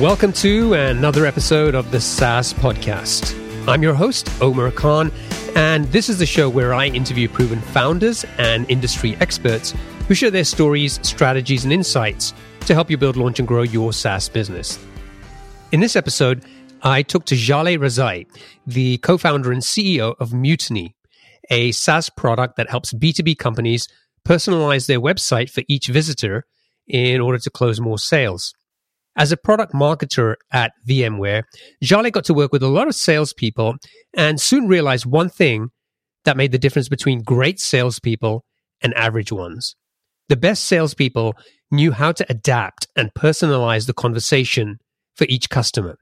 Welcome to another episode of the SaaS Podcast. I'm your host, Omer Khan, and this is the show where I interview proven founders and industry experts who share their stories, strategies, and insights to help you build, launch, and grow your SaaS business. In this episode, I talked to Jaleh Rezaei, the co founder and CEO of Mutiny, a SaaS product that helps B2B companies personalize their website for each visitor in order to close more sales. As a product marketer at VMware, Jaleh got to work with a lot of salespeople and soon realized one thing that made the difference between great salespeople and average ones. The best salespeople knew how to adapt and personalize the conversation for each customer.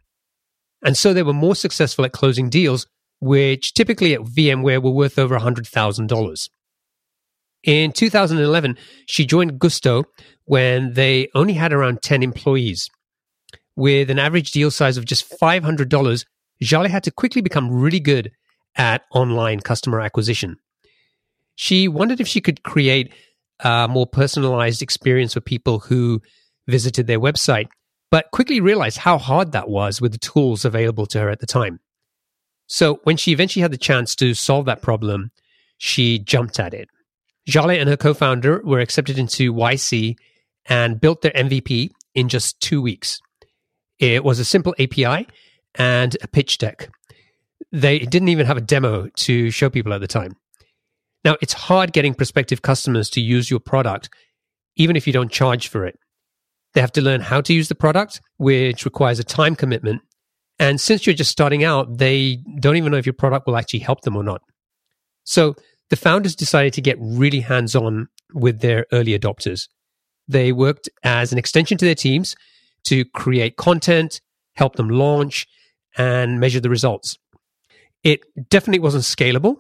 And so they were more successful at closing deals, which typically at VMware were worth over $100,000. In 2011, she joined Gusto when they only had around 10 employees. With an average deal size of just $500, Jaleh had to quickly become really good at online customer acquisition. She wondered if she could create a more personalized experience for people who visited their website, but quickly realized how hard that was with the tools available to her at the time. So when she eventually had the chance to solve that problem, she jumped at it. Jaleh and her co-founder were accepted into YC and built their MVP in just two weeks. It was a simple API and a pitch deck. They didn't even have a demo to show people at the time. Now, it's hard getting prospective customers to use your product, even if you don't charge for it. They have to learn how to use the product, which requires a time commitment. And since you're just starting out, they don't even know if your product will actually help them or not. So the founders decided to get really hands on with their early adopters. They worked as an extension to their teams to create content, help them launch, and measure the results. It definitely wasn't scalable,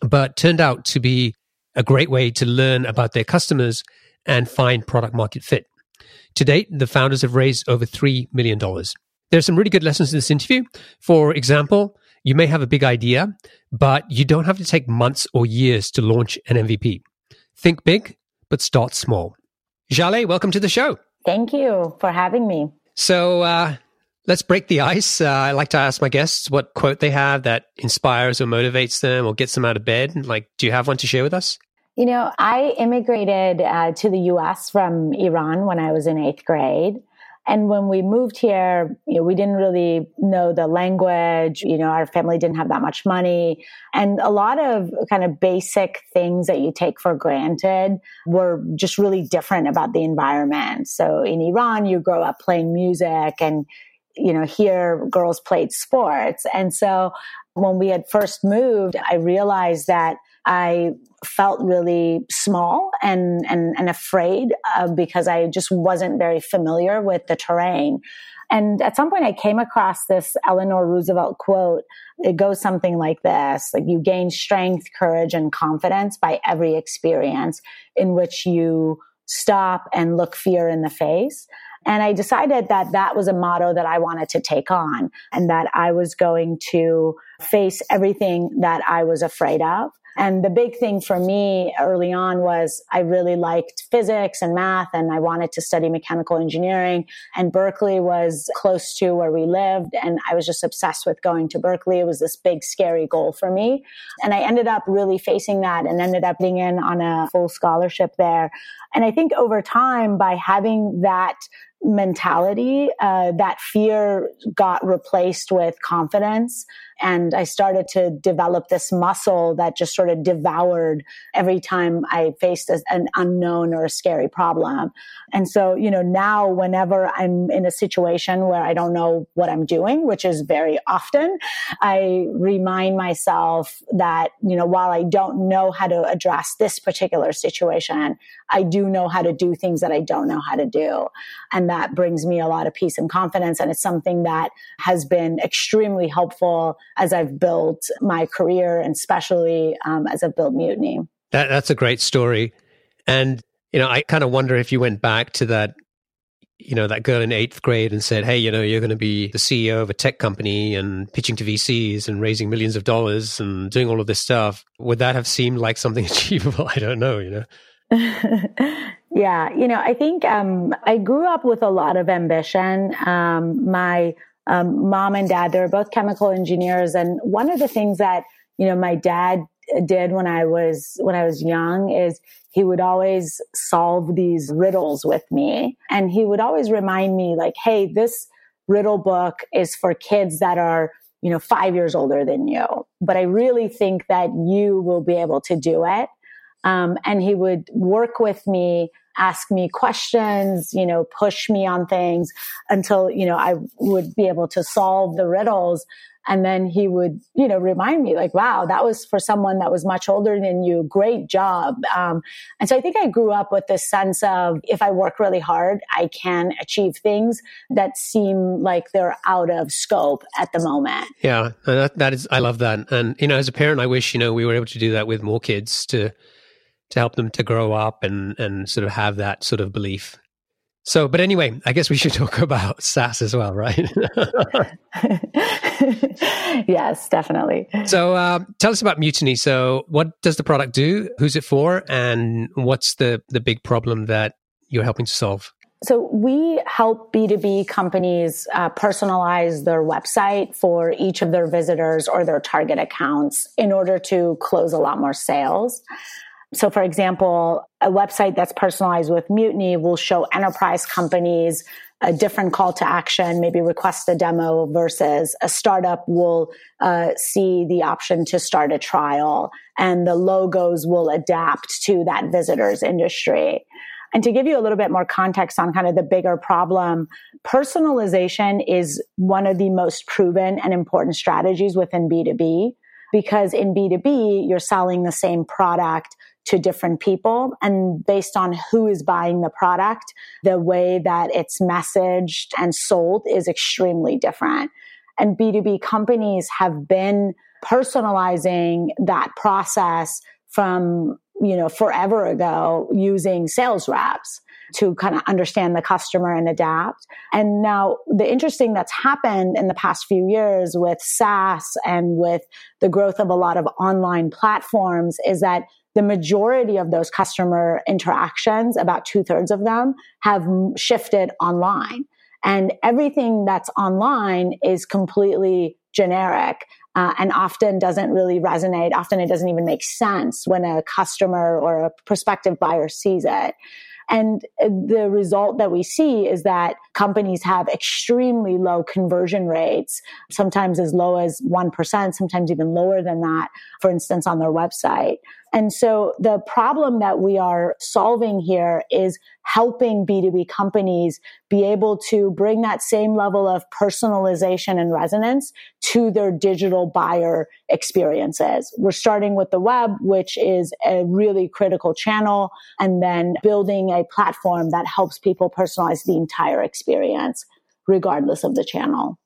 but turned out to be a great way to learn about their customers and find product market fit. To date, the founders have raised over $3 million. There are some really good lessons in this interview. For example, you may have a big idea, but you don't have to take months or years to launch an MVP. Think big, but start small. Jaleh, welcome to the show. Thank you for having me. So uh, let's break the ice. Uh, I like to ask my guests what quote they have that inspires or motivates them or gets them out of bed. Like, do you have one to share with us? You know, I immigrated uh, to the US from Iran when I was in eighth grade. And when we moved here, you know, we didn't really know the language. You know, our family didn't have that much money. And a lot of kind of basic things that you take for granted were just really different about the environment. So in Iran, you grow up playing music and you know, here girls played sports. And so when we had first moved, I realized that I felt really small and, and, and afraid uh, because I just wasn't very familiar with the terrain. And at some point I came across this Eleanor Roosevelt quote. It goes something like this, like you gain strength, courage, and confidence by every experience in which you stop and look fear in the face. And I decided that that was a motto that I wanted to take on and that I was going to face everything that I was afraid of and the big thing for me early on was I really liked physics and math and I wanted to study mechanical engineering. And Berkeley was close to where we lived. And I was just obsessed with going to Berkeley. It was this big, scary goal for me. And I ended up really facing that and ended up being in on a full scholarship there. And I think over time, by having that mentality, uh, that fear got replaced with confidence. And I started to develop this muscle that just sort of devoured every time I faced an unknown or a scary problem. And so, you know, now whenever I'm in a situation where I don't know what I'm doing, which is very often, I remind myself that, you know, while I don't know how to address this particular situation, I do know how to do things that I don't know how to do. And that brings me a lot of peace and confidence. And it's something that has been extremely helpful as I've built my career and especially um, as I've built Mutiny. That, that's a great story. And, you know, I kind of wonder if you went back to that, you know, that girl in eighth grade and said, hey, you know, you're going to be the CEO of a tech company and pitching to VCs and raising millions of dollars and doing all of this stuff. Would that have seemed like something achievable? I don't know, you know? Yeah, you know, I think um, I grew up with a lot of ambition. Um, my um, mom and dad, they were both chemical engineers, and one of the things that you know my dad did when I was when I was young is he would always solve these riddles with me, and he would always remind me like, "Hey, this riddle book is for kids that are." You know, five years older than you, but I really think that you will be able to do it. Um, and he would work with me ask me questions, you know, push me on things until, you know, I would be able to solve the riddles. And then he would, you know, remind me like, wow, that was for someone that was much older than you. Great job. Um, and so I think I grew up with this sense of if I work really hard, I can achieve things that seem like they're out of scope at the moment. Yeah. That, that is, I love that. And, you know, as a parent, I wish, you know, we were able to do that with more kids to, to help them to grow up and and sort of have that sort of belief. So, but anyway, I guess we should talk about SaaS as well, right? yes, definitely. So, uh, tell us about Mutiny. So, what does the product do? Who's it for? And what's the the big problem that you're helping to solve? So we help B2B companies uh, personalize their website for each of their visitors or their target accounts in order to close a lot more sales. So, for example, a website that's personalized with Mutiny will show enterprise companies a different call to action, maybe request a demo versus a startup will uh, see the option to start a trial and the logos will adapt to that visitor's industry. And to give you a little bit more context on kind of the bigger problem, personalization is one of the most proven and important strategies within B2B because in B2B, you're selling the same product to different people. And based on who is buying the product, the way that it's messaged and sold is extremely different. And B2B companies have been personalizing that process from, you know, forever ago using sales reps to kind of understand the customer and adapt. And now the interesting that's happened in the past few years with SaaS and with the growth of a lot of online platforms is that the majority of those customer interactions, about two thirds of them, have shifted online. And everything that's online is completely generic uh, and often doesn't really resonate. Often it doesn't even make sense when a customer or a prospective buyer sees it. And the result that we see is that companies have extremely low conversion rates, sometimes as low as 1%, sometimes even lower than that, for instance, on their website. And so the problem that we are solving here is helping B2B companies be able to bring that same level of personalization and resonance to their digital buyer experiences. We're starting with the web, which is a really critical channel, and then building a platform that helps people personalize the entire experience, regardless of the channel.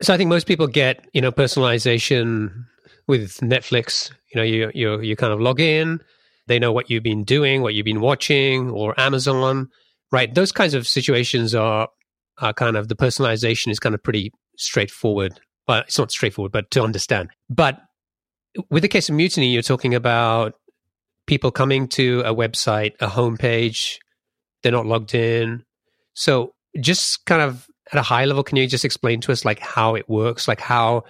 So I think most people get, you know, personalization with Netflix, you know, you you you kind of log in, they know what you've been doing, what you've been watching, or Amazon, right? Those kinds of situations are are kind of the personalization is kind of pretty straightforward. Well, it's not straightforward, but to understand. But with the case of mutiny, you're talking about people coming to a website, a homepage, they're not logged in. So just kind of at a high level, can you just explain to us like how it works, like how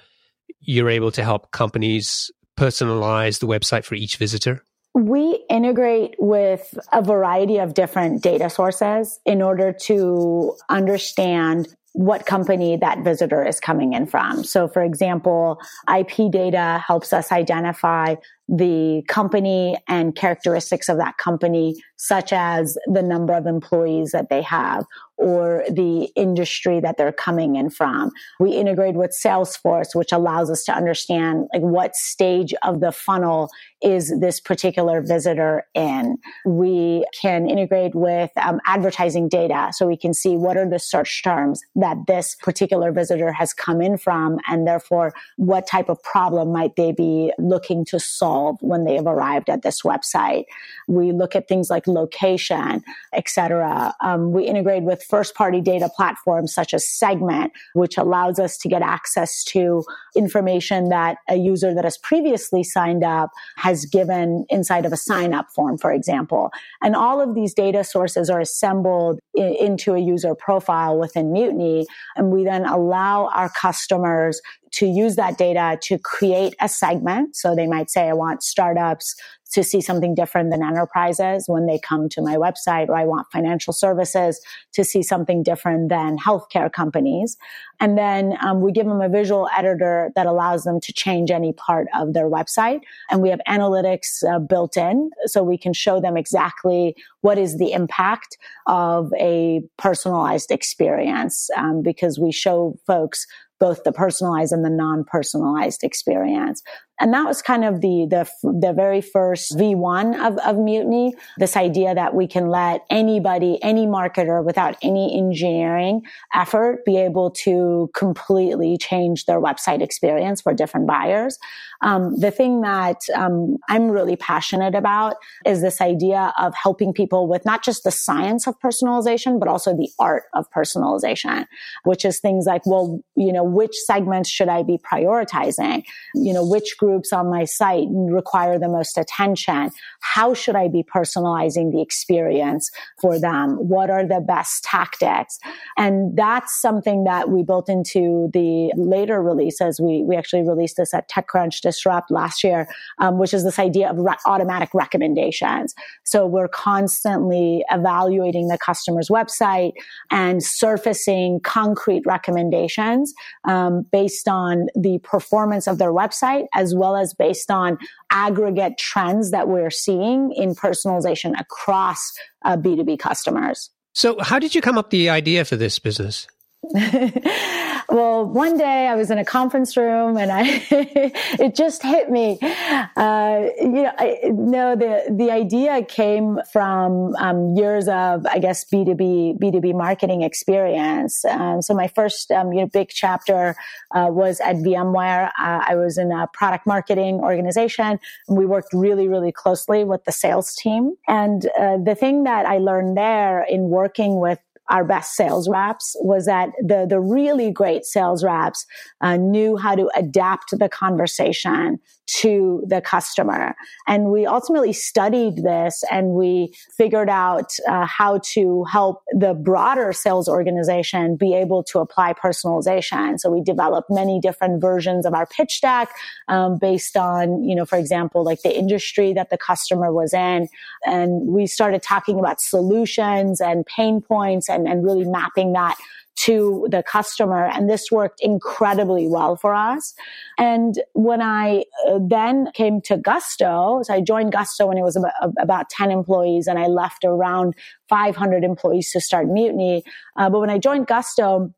you're able to help companies personalize the website for each visitor? We integrate with a variety of different data sources in order to understand what company that visitor is coming in from. So, for example, IP data helps us identify the company and characteristics of that company, such as the number of employees that they have or the industry that they're coming in from. We integrate with Salesforce, which allows us to understand like what stage of the funnel is this particular visitor in. We can integrate with um, advertising data so we can see what are the search terms that this particular visitor has come in from and therefore what type of problem might they be looking to solve when they have arrived at this website. We look at things like location, etc. Um, we integrate with first party data platforms such as Segment, which allows us to get access to information that a user that has previously signed up has given inside of a sign up form, for example. And all of these data sources are assembled into a user profile within Mutiny. And we then allow our customers to use that data to create a segment. So they might say, I want startups to see something different than enterprises when they come to my website, or I want financial services to see something different than healthcare companies. And then um, we give them a visual editor that allows them to change any part of their website. And we have analytics uh, built in so we can show them exactly what is the impact of a personalized experience um, because we show folks both the personalized and the non-personalized experience. And that was kind of the, the, the very first V1 of, of Mutiny. This idea that we can let anybody, any marketer without any engineering effort be able to completely change their website experience for different buyers. Um, the thing that um, I'm really passionate about is this idea of helping people with not just the science of personalization, but also the art of personalization, which is things like, well, you know, which segments should I be prioritizing? You know, which groups on my site require the most attention? How should I be personalizing the experience for them? What are the best tactics? And that's something that we built into the later releases. We, we actually released this at TechCrunch Disrupt last year, um, which is this idea of re- automatic recommendations. So we're constantly evaluating the customer's website and surfacing concrete recommendations um, based on the performance of their website as well as based on aggregate trends that we're seeing in personalization across uh, B2B customers. So, how did you come up the idea for this business? well, one day I was in a conference room and I, it just hit me. Uh, you know, I, no, the, the idea came from, um, years of, I guess, B2B, B2B marketing experience. Um, so my first, um, you know, big chapter, uh, was at VMware. Uh, I was in a product marketing organization and we worked really, really closely with the sales team. And, uh, the thing that I learned there in working with our best sales reps was that the, the really great sales reps uh, knew how to adapt the conversation to the customer. And we ultimately studied this and we figured out uh, how to help the broader sales organization be able to apply personalization. So we developed many different versions of our pitch deck um, based on, you know, for example, like the industry that the customer was in. And we started talking about solutions and pain points and, and really mapping that to the customer. And this worked incredibly well for us. And when I uh, then came to Gusto, so I joined Gusto when it was about, about 10 employees and I left around 500 employees to start Mutiny. Uh, but when I joined Gusto,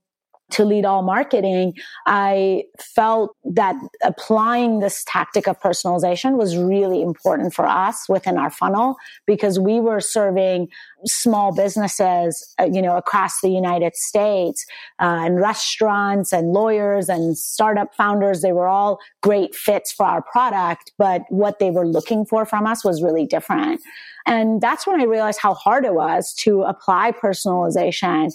to lead all marketing, I felt that applying this tactic of personalization was really important for us within our funnel because we were serving small businesses, uh, you know, across the United States, uh, and restaurants and lawyers and startup founders. They were all great fits for our product, but what they were looking for from us was really different. And that's when I realized how hard it was to apply personalization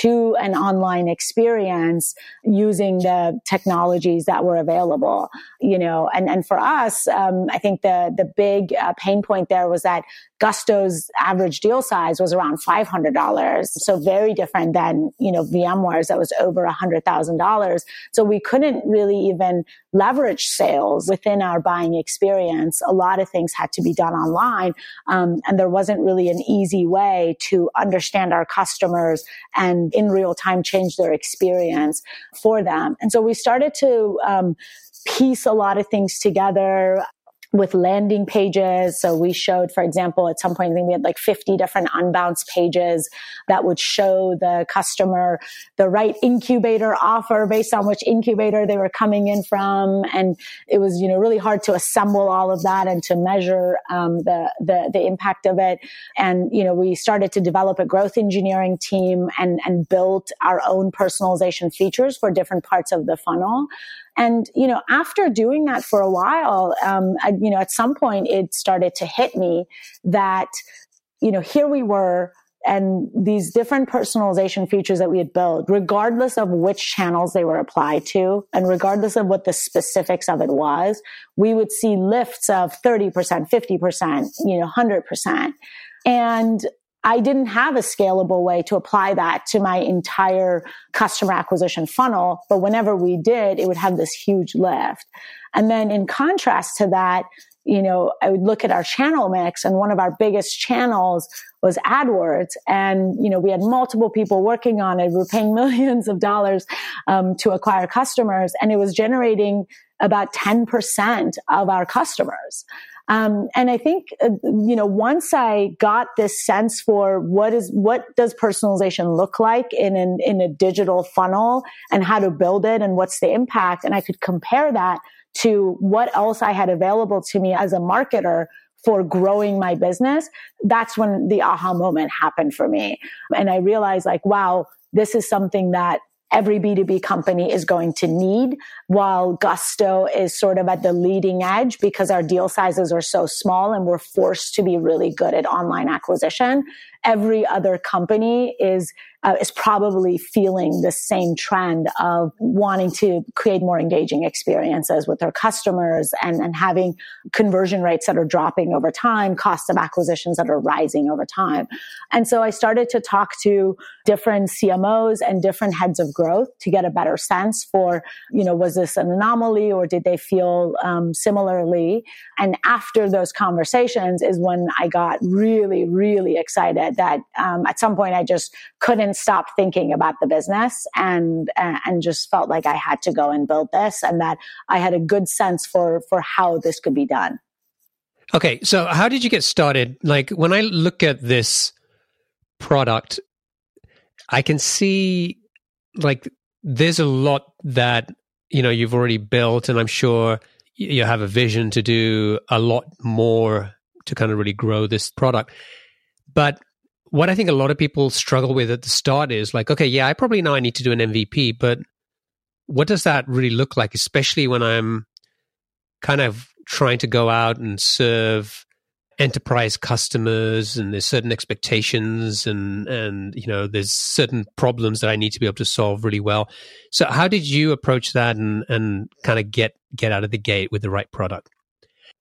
to an online experience using the technologies that were available, you know, and, and for us, um, I think the, the big uh, pain point there was that Gusto's average deal size was around $500. So very different than, you know, VMware's that was over $100,000. So we couldn't really even leverage sales within our buying experience. A lot of things had to be done online. Um, and there wasn't really an easy way to understand our customers and in real time change their experience for them. And so we started to, um, piece a lot of things together with landing pages. So we showed, for example, at some point, I think we had like 50 different unbounce pages that would show the customer the right incubator offer based on which incubator they were coming in from. And it was, you know, really hard to assemble all of that and to measure um, the, the, the impact of it. And, you know, we started to develop a growth engineering team and, and built our own personalization features for different parts of the funnel. And, you know, after doing that for a while, um, I, you know, at some point it started to hit me that, you know, here we were and these different personalization features that we had built, regardless of which channels they were applied to, and regardless of what the specifics of it was, we would see lifts of 30%, 50%, you know, 100%. And I didn't have a scalable way to apply that to my entire customer acquisition funnel. But whenever we did, it would have this huge lift. And then in contrast to that, you know, I would look at our channel mix and one of our biggest channels was AdWords. And, you know, we had multiple people working on it. We were paying millions of dollars um, to acquire customers and it was generating about 10% of our customers. Um, and I think, uh, you know, once I got this sense for what is, what does personalization look like in an, in a digital funnel and how to build it and what's the impact, and I could compare that to what else I had available to me as a marketer for growing my business, that's when the aha moment happened for me. And I realized like, wow, this is something that every B2B company is going to need while Gusto is sort of at the leading edge because our deal sizes are so small and we're forced to be really good at online acquisition. Every other company is uh, is probably feeling the same trend of wanting to create more engaging experiences with their customers and, and having conversion rates that are dropping over time, costs of acquisitions that are rising over time. And so I started to talk to different CMOs and different heads of growth to get a better sense for, you know, was this an anomaly or did they feel um, similarly? And after those conversations is when I got really, really excited that um, at some point I just couldn't stop thinking about the business and and just felt like I had to go and build this and that I had a good sense for for how this could be done. Okay, so how did you get started? Like when I look at this product, I can see like there's a lot that you know you've already built and I'm sure you have a vision to do a lot more to kind of really grow this product. But what I think a lot of people struggle with at the start is like, okay, yeah, I probably know I need to do an MVP, but what does that really look like, especially when I'm kind of trying to go out and serve enterprise customers and there's certain expectations and and you know there's certain problems that I need to be able to solve really well. So how did you approach that and and kind of get get out of the gate with the right product?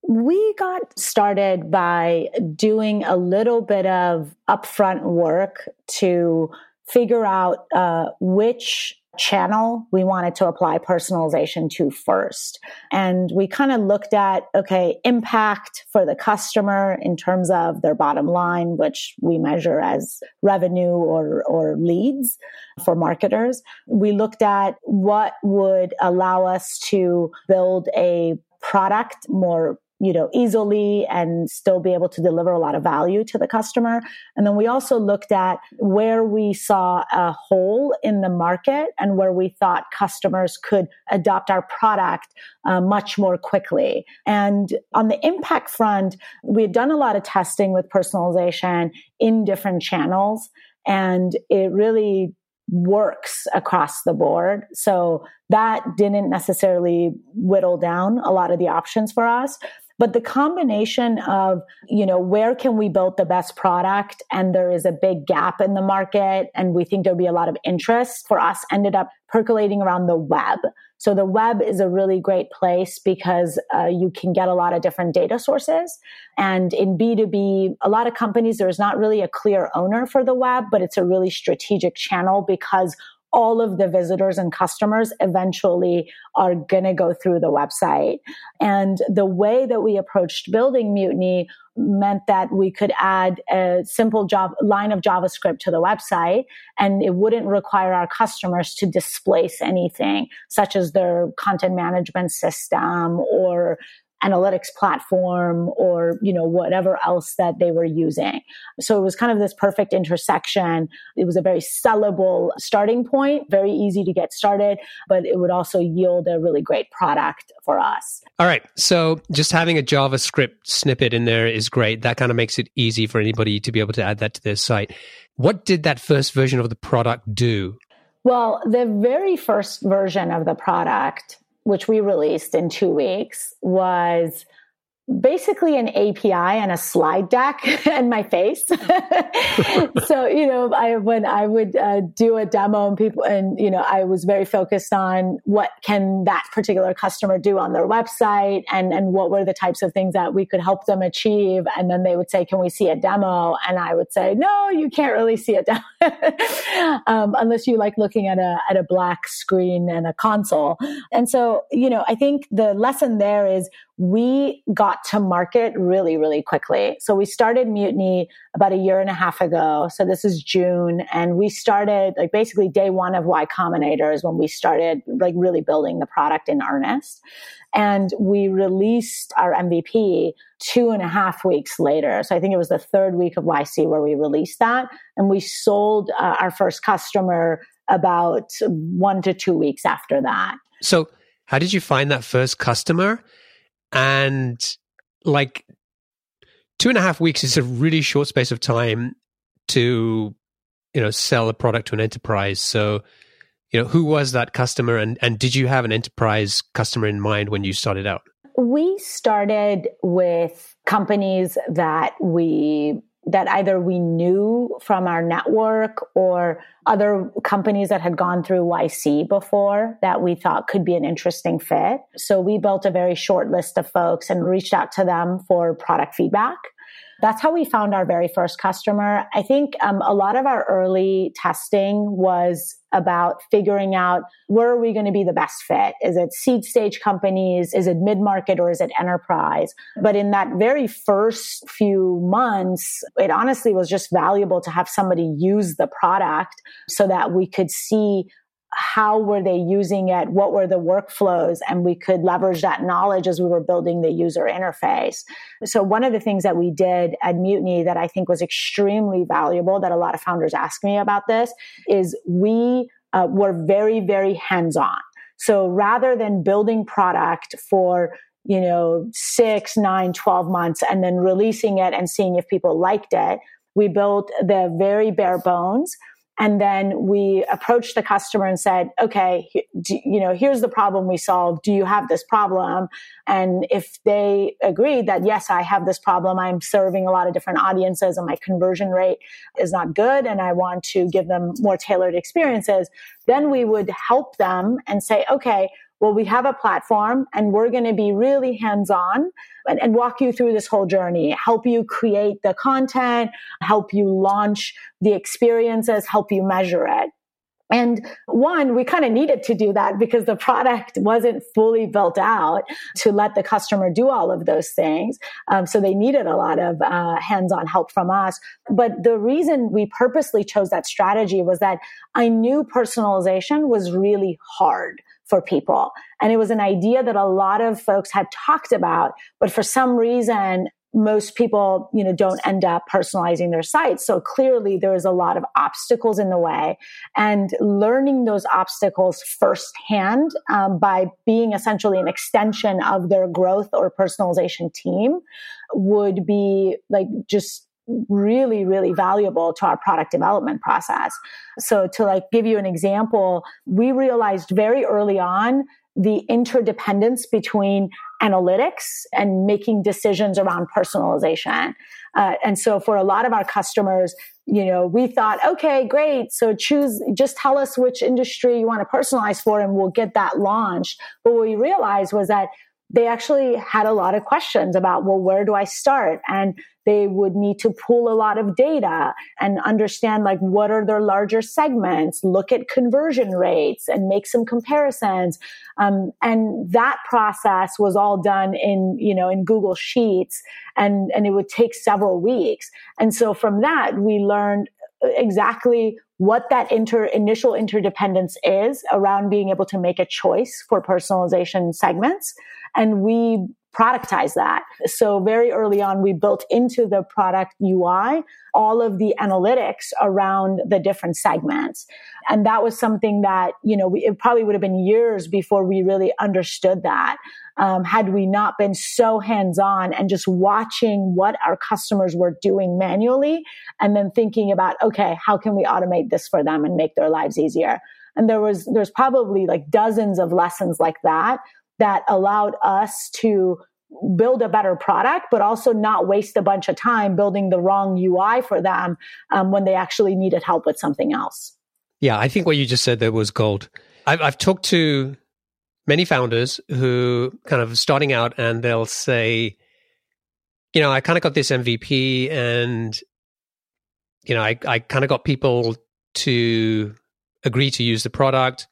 We got started by doing a little bit of upfront work to figure out uh, which channel we wanted to apply personalization to first. And we kind of looked at, okay, impact for the customer in terms of their bottom line, which we measure as revenue or, or leads for marketers. We looked at what would allow us to build a product more you know, easily and still be able to deliver a lot of value to the customer. And then we also looked at where we saw a hole in the market and where we thought customers could adopt our product uh, much more quickly. And on the impact front, we had done a lot of testing with personalization in different channels. And it really works across the board. So that didn't necessarily whittle down a lot of the options for us. But the combination of, you know, where can we build the best product and there is a big gap in the market and we think there'll be a lot of interest for us ended up percolating around the web. So the web is a really great place because uh, you can get a lot of different data sources. And in B2B, a lot of companies, there's not really a clear owner for the web, but it's a really strategic channel because all of the visitors and customers eventually are going to go through the website. And the way that we approached building Mutiny meant that we could add a simple job line of JavaScript to the website and it wouldn't require our customers to displace anything such as their content management system or analytics platform or, you know, whatever else that they were using. So it was kind of this perfect intersection. It was a very sellable starting point, very easy to get started, but it would also yield a really great product for us. All right. So just having a JavaScript snippet in there is great. That kind of makes it easy for anybody to be able to add that to their site. What did that first version of the product do? Well, the very first version of the product which we released in two weeks, was basically an API and a slide deck and my face. so, you know, I, when I would uh, do a demo and people, and, you know, I was very focused on what can that particular customer do on their website and, and what were the types of things that we could help them achieve. And then they would say, can we see a demo? And I would say, no, you can't really see a demo um, unless you like looking at a, at a black screen and a console. And so, you know, I think the lesson there is we got to market really, really quickly. So we started Mutiny about a year and a half ago. So this is June. And we started like basically day one of Y Combinator is when we started like really building the product in earnest. And we released our MVP two and a half weeks later. So I think it was the third week of YC where we released that. And we sold uh, our first customer about one to two weeks after that. So how did you find that first customer? And like two and a half weeks is a really short space of time to, you know, sell a product to an enterprise. So, you know, who was that customer and, and did you have an enterprise customer in mind when you started out? We started with companies that we that either we knew from our network or other companies that had gone through YC before that we thought could be an interesting fit. So we built a very short list of folks and reached out to them for product feedback. That's how we found our very first customer. I think um, a lot of our early testing was about figuring out where are we going to be the best fit? Is it seed stage companies? Is it mid market or is it enterprise? But in that very first few months, it honestly was just valuable to have somebody use the product so that we could see how were they using it? What were the workflows? And we could leverage that knowledge as we were building the user interface. So one of the things that we did at Mutiny that I think was extremely valuable that a lot of founders ask me about this is we uh, were very, very hands on. So rather than building product for you know, six, nine, 12 months and then releasing it and seeing if people liked it. We built the very bare bones and then we approached the customer and said, okay, do, you know, here's the problem we solved. Do you have this problem? And if they agreed that, yes, I have this problem, I'm serving a lot of different audiences and my conversion rate is not good and I want to give them more tailored experiences, then we would help them and say, okay, well, we have a platform and we're going to be really hands on and, and, walk you through this whole journey, help you create the content, help you launch the experiences, help you measure it. And one, we kind of needed to do that because the product wasn't fully built out to let the customer do all of those things. Um, so they needed a lot of uh, hands on help from us. But the reason we purposely chose that strategy was that I knew personalization was really hard for people. And it was an idea that a lot of folks had talked about, but for some reason, most people, you know, don't end up personalizing their sites. So clearly there is a lot of obstacles in the way and learning those obstacles firsthand um, by being essentially an extension of their growth or personalization team would be like just really really valuable to our product development process. So to like give you an example we realized very early on the interdependence between analytics and making decisions around personalization. Uh, and so for a lot of our customers you know we thought okay great. So choose just tell us which industry you want to personalize for and we'll get that launched. But what we realized was that they actually had a lot of questions about, well, where do I start? And they would need to pull a lot of data and understand like what are their larger segments, look at conversion rates and make some comparisons. Um, and that process was all done in, you know, in Google Sheets and, and it would take several weeks. And so from that, we learned exactly what that inter initial interdependence is around being able to make a choice for personalization segments and we productize that. So very early on, we built into the product UI all of the analytics around the different segments. And that was something that, you know, we, it probably would have been years before we really understood that. Um, had we not been so hands on and just watching what our customers were doing manually and then thinking about, okay, how can we automate this for them and make their lives easier? And there was, there's probably like dozens of lessons like that that allowed us to build a better product, but also not waste a bunch of time building the wrong UI for them um, when they actually needed help with something else. Yeah, I think what you just said there was gold. I've, I've talked to many founders who kind of starting out and they'll say, you know, I kind of got this MVP and, you know, I, I kind of got people to agree to use the product.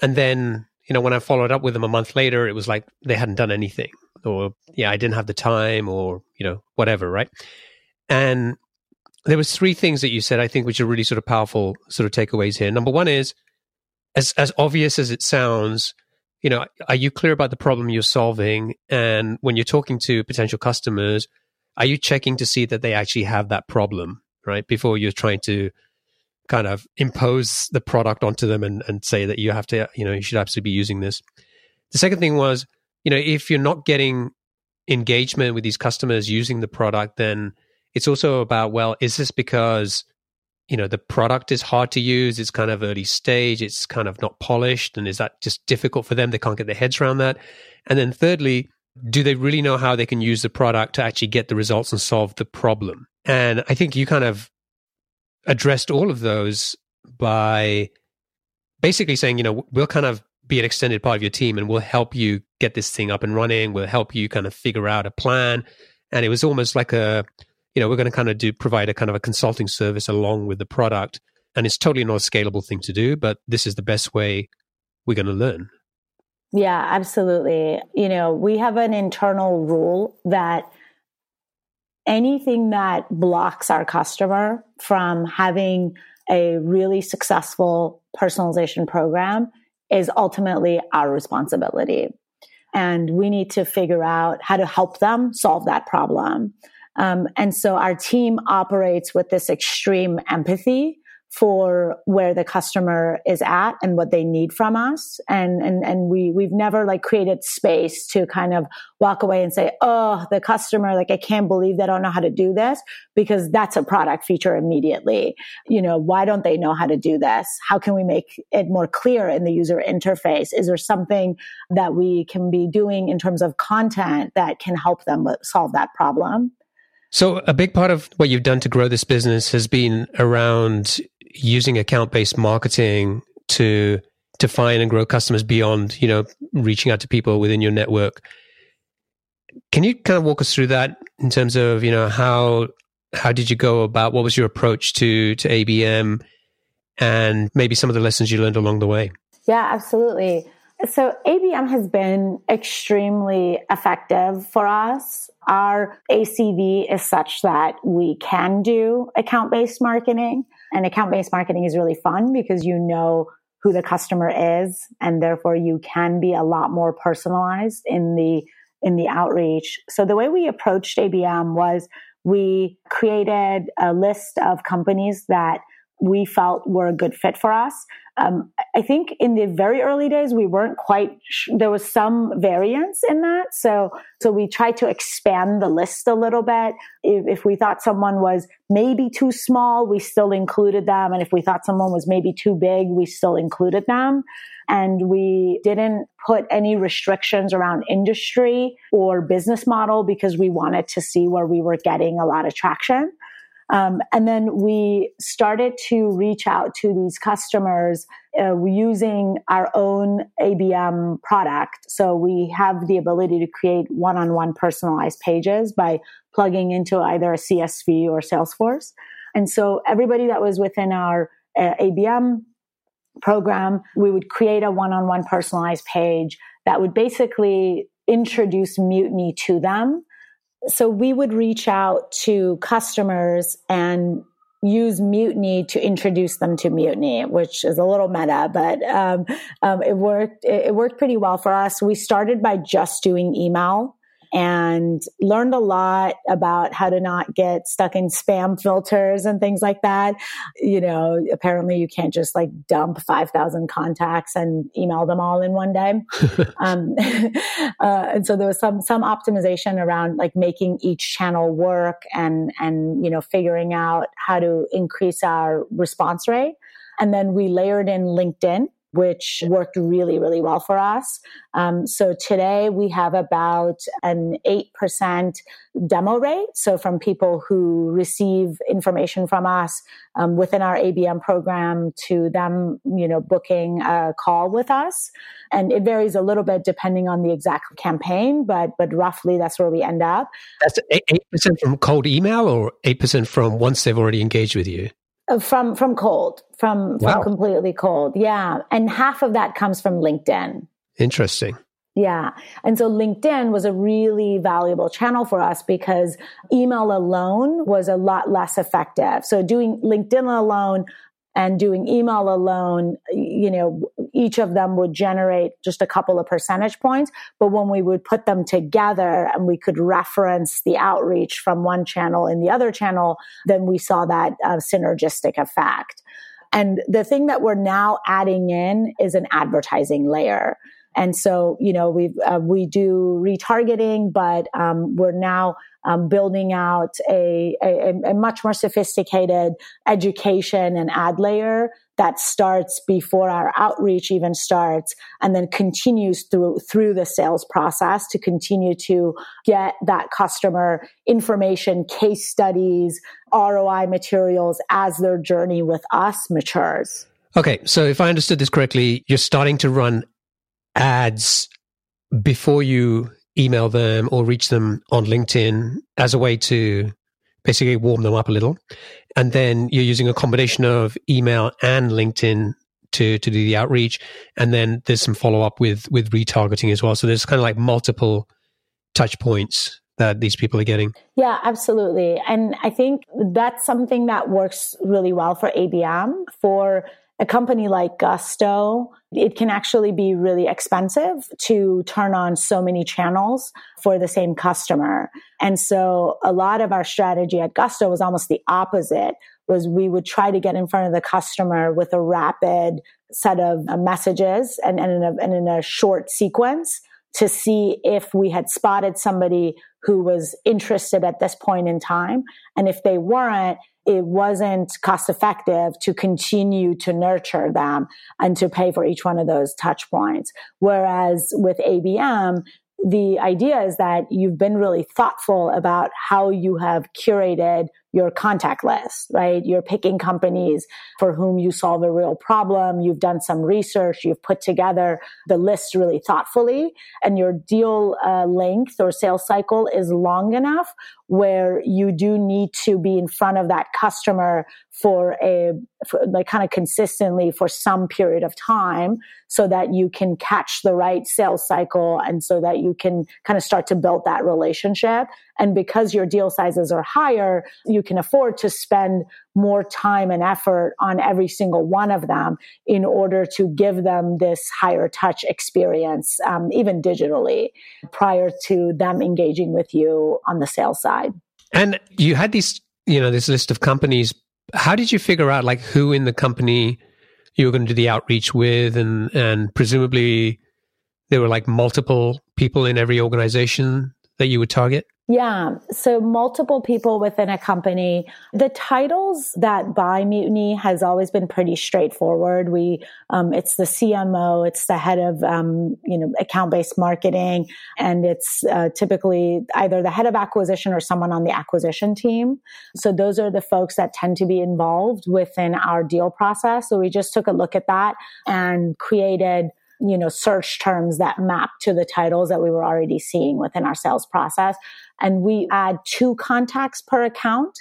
And then you know, when I followed up with them a month later, it was like they hadn't done anything, or yeah, I didn't have the time, or you know, whatever, right? And there was three things that you said I think which are really sort of powerful sort of takeaways here. Number one is as as obvious as it sounds, you know, are you clear about the problem you're solving? And when you're talking to potential customers, are you checking to see that they actually have that problem, right? Before you're trying to kind of impose the product onto them and, and say that you have to, you know, you should absolutely be using this. The second thing was, you know, if you're not getting engagement with these customers using the product, then it's also about, well, is this because, you know, the product is hard to use? It's kind of early stage. It's kind of not polished. And is that just difficult for them? They can't get their heads around that. And then thirdly, do they really know how they can use the product to actually get the results and solve the problem? And I think you kind of addressed all of those by basically saying, you know, we'll kind of be an extended part of your team and we'll help you get this thing up and running. We'll help you kind of figure out a plan. And it was almost like a, you know, we're going to kind of do provide a kind of a consulting service along with the product. And it's totally not a scalable thing to do, but this is the best way we're going to learn. Yeah, absolutely. You know, we have an internal rule that anything that blocks our customer from having a really successful personalization program is ultimately our responsibility. And we need to figure out how to help them solve that problem. Um, and so our team operates with this extreme empathy for where the customer is at and what they need from us. And, and, and we, we've never like created space to kind of walk away and say, Oh, the customer, like, I can't believe they don't know how to do this because that's a product feature immediately. You know, why don't they know how to do this? How can we make it more clear in the user interface? Is there something that we can be doing in terms of content that can help them solve that problem? So, a big part of what you've done to grow this business has been around using account based marketing to to find and grow customers beyond you know reaching out to people within your network. Can you kind of walk us through that in terms of you know how how did you go about what was your approach to to ABM and maybe some of the lessons you learned along the way? Yeah, absolutely. So ABM has been extremely effective for us. Our ACV is such that we can do account based marketing. And account based marketing is really fun because you know who the customer is and therefore you can be a lot more personalized in the in the outreach. So the way we approached ABM was we created a list of companies that we felt were a good fit for us. Um, I think in the very early days, we weren't quite, sh- there was some variance in that. So, so we tried to expand the list a little bit. If, if we thought someone was maybe too small, we still included them. And if we thought someone was maybe too big, we still included them. And we didn't put any restrictions around industry or business model because we wanted to see where we were getting a lot of traction. Um, and then we started to reach out to these customers uh, using our own ABM product. So we have the ability to create one on one personalized pages by plugging into either a CSV or Salesforce. And so everybody that was within our uh, ABM program, we would create a one on one personalized page that would basically introduce Mutiny to them so we would reach out to customers and use mutiny to introduce them to mutiny which is a little meta but um, um, it worked it worked pretty well for us. We started by just doing email and learned a lot about how to not get stuck in spam filters and things like that. You know, apparently you can't just like dump 5,000 contacts and email them all in one day. um, uh, and so there was some, some optimization around like making each channel work and, and, you know, figuring out how to increase our response rate. And then we layered in LinkedIn which worked really, really well for us. Um, so today we have about an 8% demo rate. So from people who receive information from us um, within our ABM program to them, you know, booking a call with us. And it varies a little bit depending on the exact campaign, but, but roughly that's where we end up. That's 8% from cold email or 8% from once they've already engaged with you? Uh, from from cold, from wow. from completely cold. Yeah, and half of that comes from LinkedIn. Interesting. Yeah. And so LinkedIn was a really valuable channel for us because email alone was a lot less effective. So doing LinkedIn alone and doing email alone, you know, each of them would generate just a couple of percentage points. But when we would put them together and we could reference the outreach from one channel in the other channel, then we saw that uh, synergistic effect. And the thing that we're now adding in is an advertising layer. And so, you know, we uh, we do retargeting, but um, we're now um, building out a, a, a much more sophisticated education and ad layer that starts before our outreach even starts and then continues through through the sales process to continue to get that customer information case studies ROI materials as their journey with us matures. Okay so if i understood this correctly you're starting to run ads before you email them or reach them on LinkedIn as a way to basically warm them up a little. And then you're using a combination of email and LinkedIn to, to do the outreach. And then there's some follow up with, with retargeting as well. So there's kind of like multiple touch points that these people are getting. Yeah, absolutely. And I think that's something that works really well for ABM. For a company like Gusto, it can actually be really expensive to turn on so many channels for the same customer. And so a lot of our strategy at Gusto was almost the opposite was we would try to get in front of the customer with a rapid set of messages and, and, in a, and in a short sequence to see if we had spotted somebody who was interested at this point in time. And if they weren't, it wasn't cost effective to continue to nurture them and to pay for each one of those touch points. Whereas with ABM, the idea is that you've been really thoughtful about how you have curated your contact list, right? You're picking companies for whom you solve a real problem. You've done some research. You've put together the list really thoughtfully and your deal uh, length or sales cycle is long enough where you do need to be in front of that customer for a for like kind of consistently for some period of time so that you can catch the right sales cycle and so that you can kind of start to build that relationship and because your deal sizes are higher you can afford to spend more time and effort on every single one of them in order to give them this higher touch experience um, even digitally prior to them engaging with you on the sales side. And you had these you know this list of companies. How did you figure out like who in the company you were going to do the outreach with? And and presumably there were like multiple people in every organization that you would target yeah. So multiple people within a company. The titles that buy Mutiny has always been pretty straightforward. We, um, it's the CMO, it's the head of, um, you know, account based marketing, and it's uh, typically either the head of acquisition or someone on the acquisition team. So those are the folks that tend to be involved within our deal process. So we just took a look at that and created you know, search terms that map to the titles that we were already seeing within our sales process. And we add two contacts per account.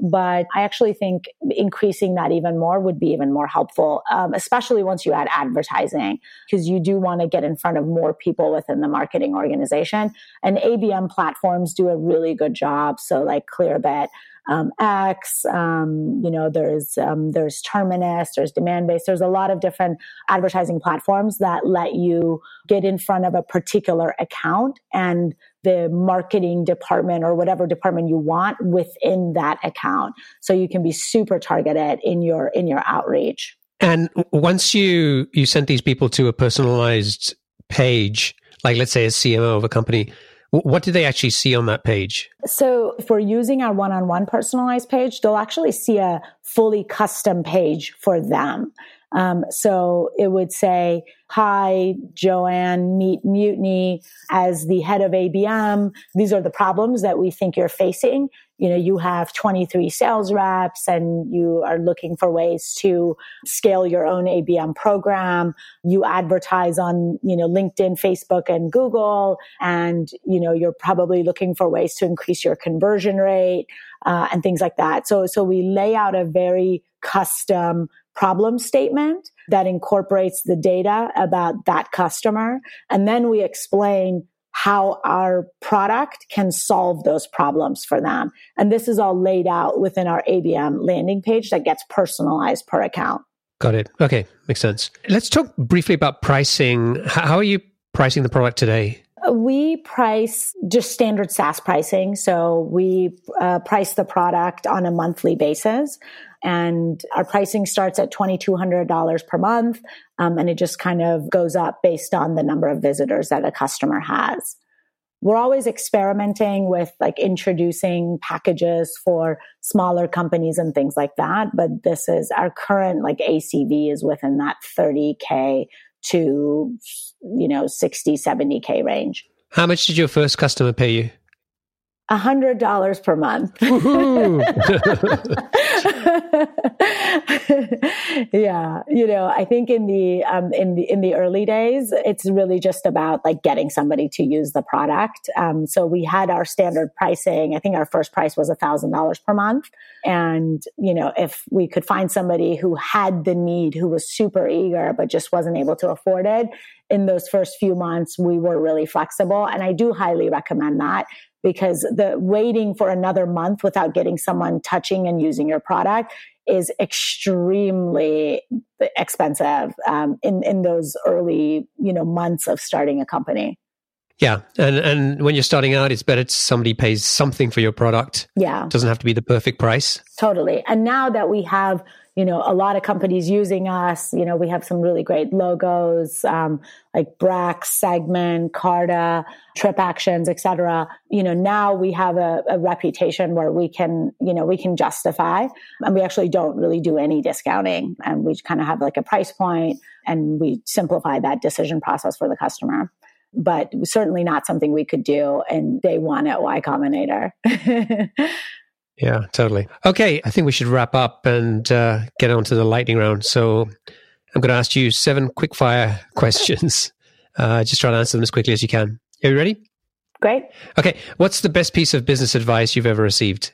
But I actually think increasing that even more would be even more helpful, um, especially once you add advertising, because you do want to get in front of more people within the marketing organization. And ABM platforms do a really good job. So, like Clearbit, um, X, um, you know, there's um, there's Terminus, there's Demandbase, there's a lot of different advertising platforms that let you get in front of a particular account and the marketing department or whatever department you want within that account, so you can be super targeted in your in your outreach. And once you you sent these people to a personalized page, like let's say a CMO of a company, What do they actually see on that page? So, if we're using our one on one personalized page, they'll actually see a fully custom page for them. Um, so it would say, Hi, Joanne, meet Mutiny as the head of ABM. These are the problems that we think you're facing. You know, you have 23 sales reps and you are looking for ways to scale your own ABM program. You advertise on, you know, LinkedIn, Facebook and Google. And, you know, you're probably looking for ways to increase your conversion rate, uh, and things like that. So, so we lay out a very custom problem statement that incorporates the data about that customer. And then we explain how our product can solve those problems for them. And this is all laid out within our ABM landing page that gets personalized per account. Got it. Okay. Makes sense. Let's talk briefly about pricing. How are you pricing the product today? We price just standard SaaS pricing. So we uh, price the product on a monthly basis and our pricing starts at $2,200 per month. Um, and it just kind of goes up based on the number of visitors that a customer has. We're always experimenting with like introducing packages for smaller companies and things like that. But this is our current like ACV is within that 30K to, you know, 60, 70K range. How much did your first customer pay you? A hundred dollars per month. yeah, you know, I think in the um, in the in the early days, it's really just about like getting somebody to use the product. Um, so we had our standard pricing. I think our first price was a thousand dollars per month, and you know, if we could find somebody who had the need, who was super eager but just wasn't able to afford it, in those first few months, we were really flexible. And I do highly recommend that because the waiting for another month without getting someone touching and using your product is extremely expensive um, in in those early you know months of starting a company. Yeah, and and when you're starting out, it's better somebody pays something for your product. Yeah, it doesn't have to be the perfect price. Totally. And now that we have you know, a lot of companies using us. You know, we have some really great logos, um, like Brex, Segment, Carta, TripActions, etc. You know, now we have a, a, reputation where we can, you know, we can justify, and we actually don't really do any discounting, and we kind of have like a price point, and we simplify that decision process for the customer but certainly not something we could do in day one at Y Combinator. Yeah, totally. Okay, I think we should wrap up and uh, get on to the lightning round. So I'm going to ask you seven quickfire questions. Uh, just try to answer them as quickly as you can. Are you ready? Great. Okay, what's the best piece of business advice you've ever received?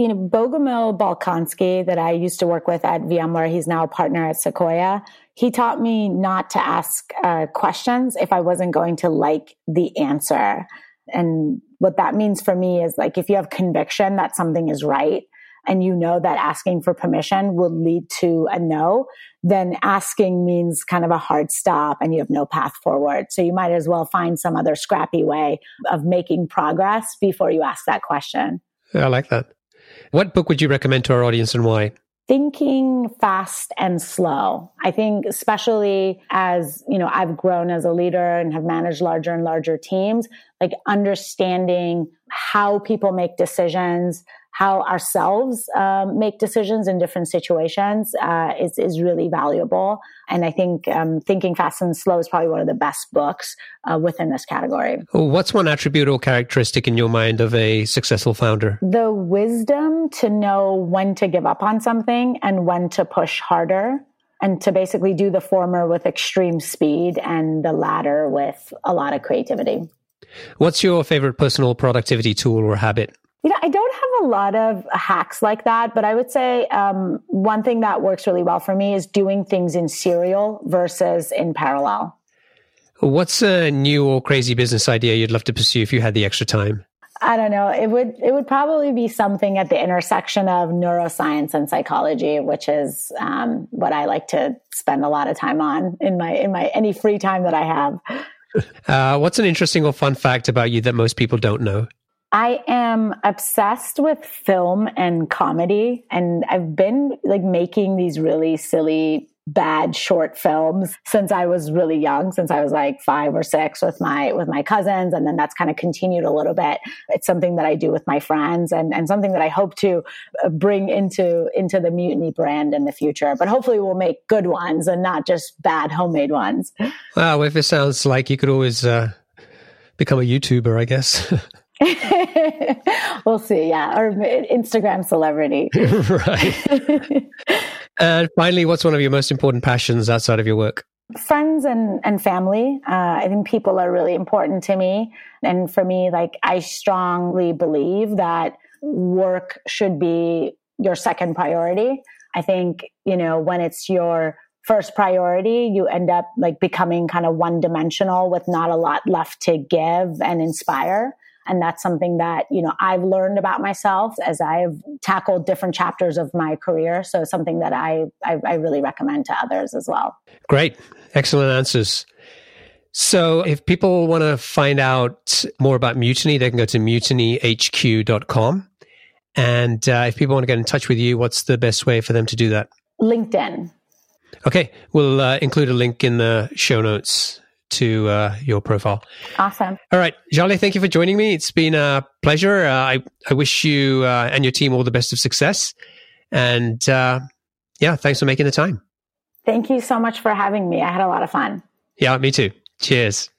You know, Bogomil Balkansky, that I used to work with at VMware, he's now a partner at Sequoia. He taught me not to ask uh, questions if I wasn't going to like the answer. And what that means for me is like if you have conviction that something is right and you know that asking for permission will lead to a no, then asking means kind of a hard stop and you have no path forward. So you might as well find some other scrappy way of making progress before you ask that question. I like that. What book would you recommend to our audience and why? thinking fast and slow. I think especially as, you know, I've grown as a leader and have managed larger and larger teams, like understanding how people make decisions, how ourselves um, make decisions in different situations uh, is, is really valuable. And I think um, Thinking Fast and Slow is probably one of the best books uh, within this category. What's one attribute or characteristic in your mind of a successful founder? The wisdom to know when to give up on something and when to push harder. And to basically do the former with extreme speed and the latter with a lot of creativity. What's your favorite personal productivity tool or habit? You know, I don't have a lot of hacks like that, but I would say um, one thing that works really well for me is doing things in serial versus in parallel. What's a new or crazy business idea you'd love to pursue if you had the extra time? I don't know. It would it would probably be something at the intersection of neuroscience and psychology, which is um, what I like to spend a lot of time on in my in my any free time that I have. Uh, what's an interesting or fun fact about you that most people don't know? I am obsessed with film and comedy, and I've been like making these really silly bad short films since I was really young, since I was like five or six with my with my cousins, and then that's kind of continued a little bit. It's something that I do with my friends, and and something that I hope to uh, bring into into the Mutiny brand in the future. But hopefully, we'll make good ones and not just bad homemade ones. Well, if it sounds like you could always uh, become a YouTuber, I guess. we'll see. Yeah. Or Instagram celebrity. right. And finally, what's one of your most important passions outside of your work? Friends and, and family. Uh, I think people are really important to me. And for me, like, I strongly believe that work should be your second priority. I think, you know, when it's your first priority, you end up like becoming kind of one dimensional with not a lot left to give and inspire. And that's something that, you know, I've learned about myself as I've tackled different chapters of my career. So something that I, I, I really recommend to others as well. Great. Excellent answers. So if people want to find out more about Mutiny, they can go to mutinyhq.com. And uh, if people want to get in touch with you, what's the best way for them to do that? LinkedIn. Okay. We'll uh, include a link in the show notes to uh, your profile. Awesome. All right, Jaleh, thank you for joining me. It's been a pleasure. Uh, I, I wish you uh, and your team all the best of success. And uh, yeah, thanks for making the time. Thank you so much for having me. I had a lot of fun. Yeah, me too. Cheers.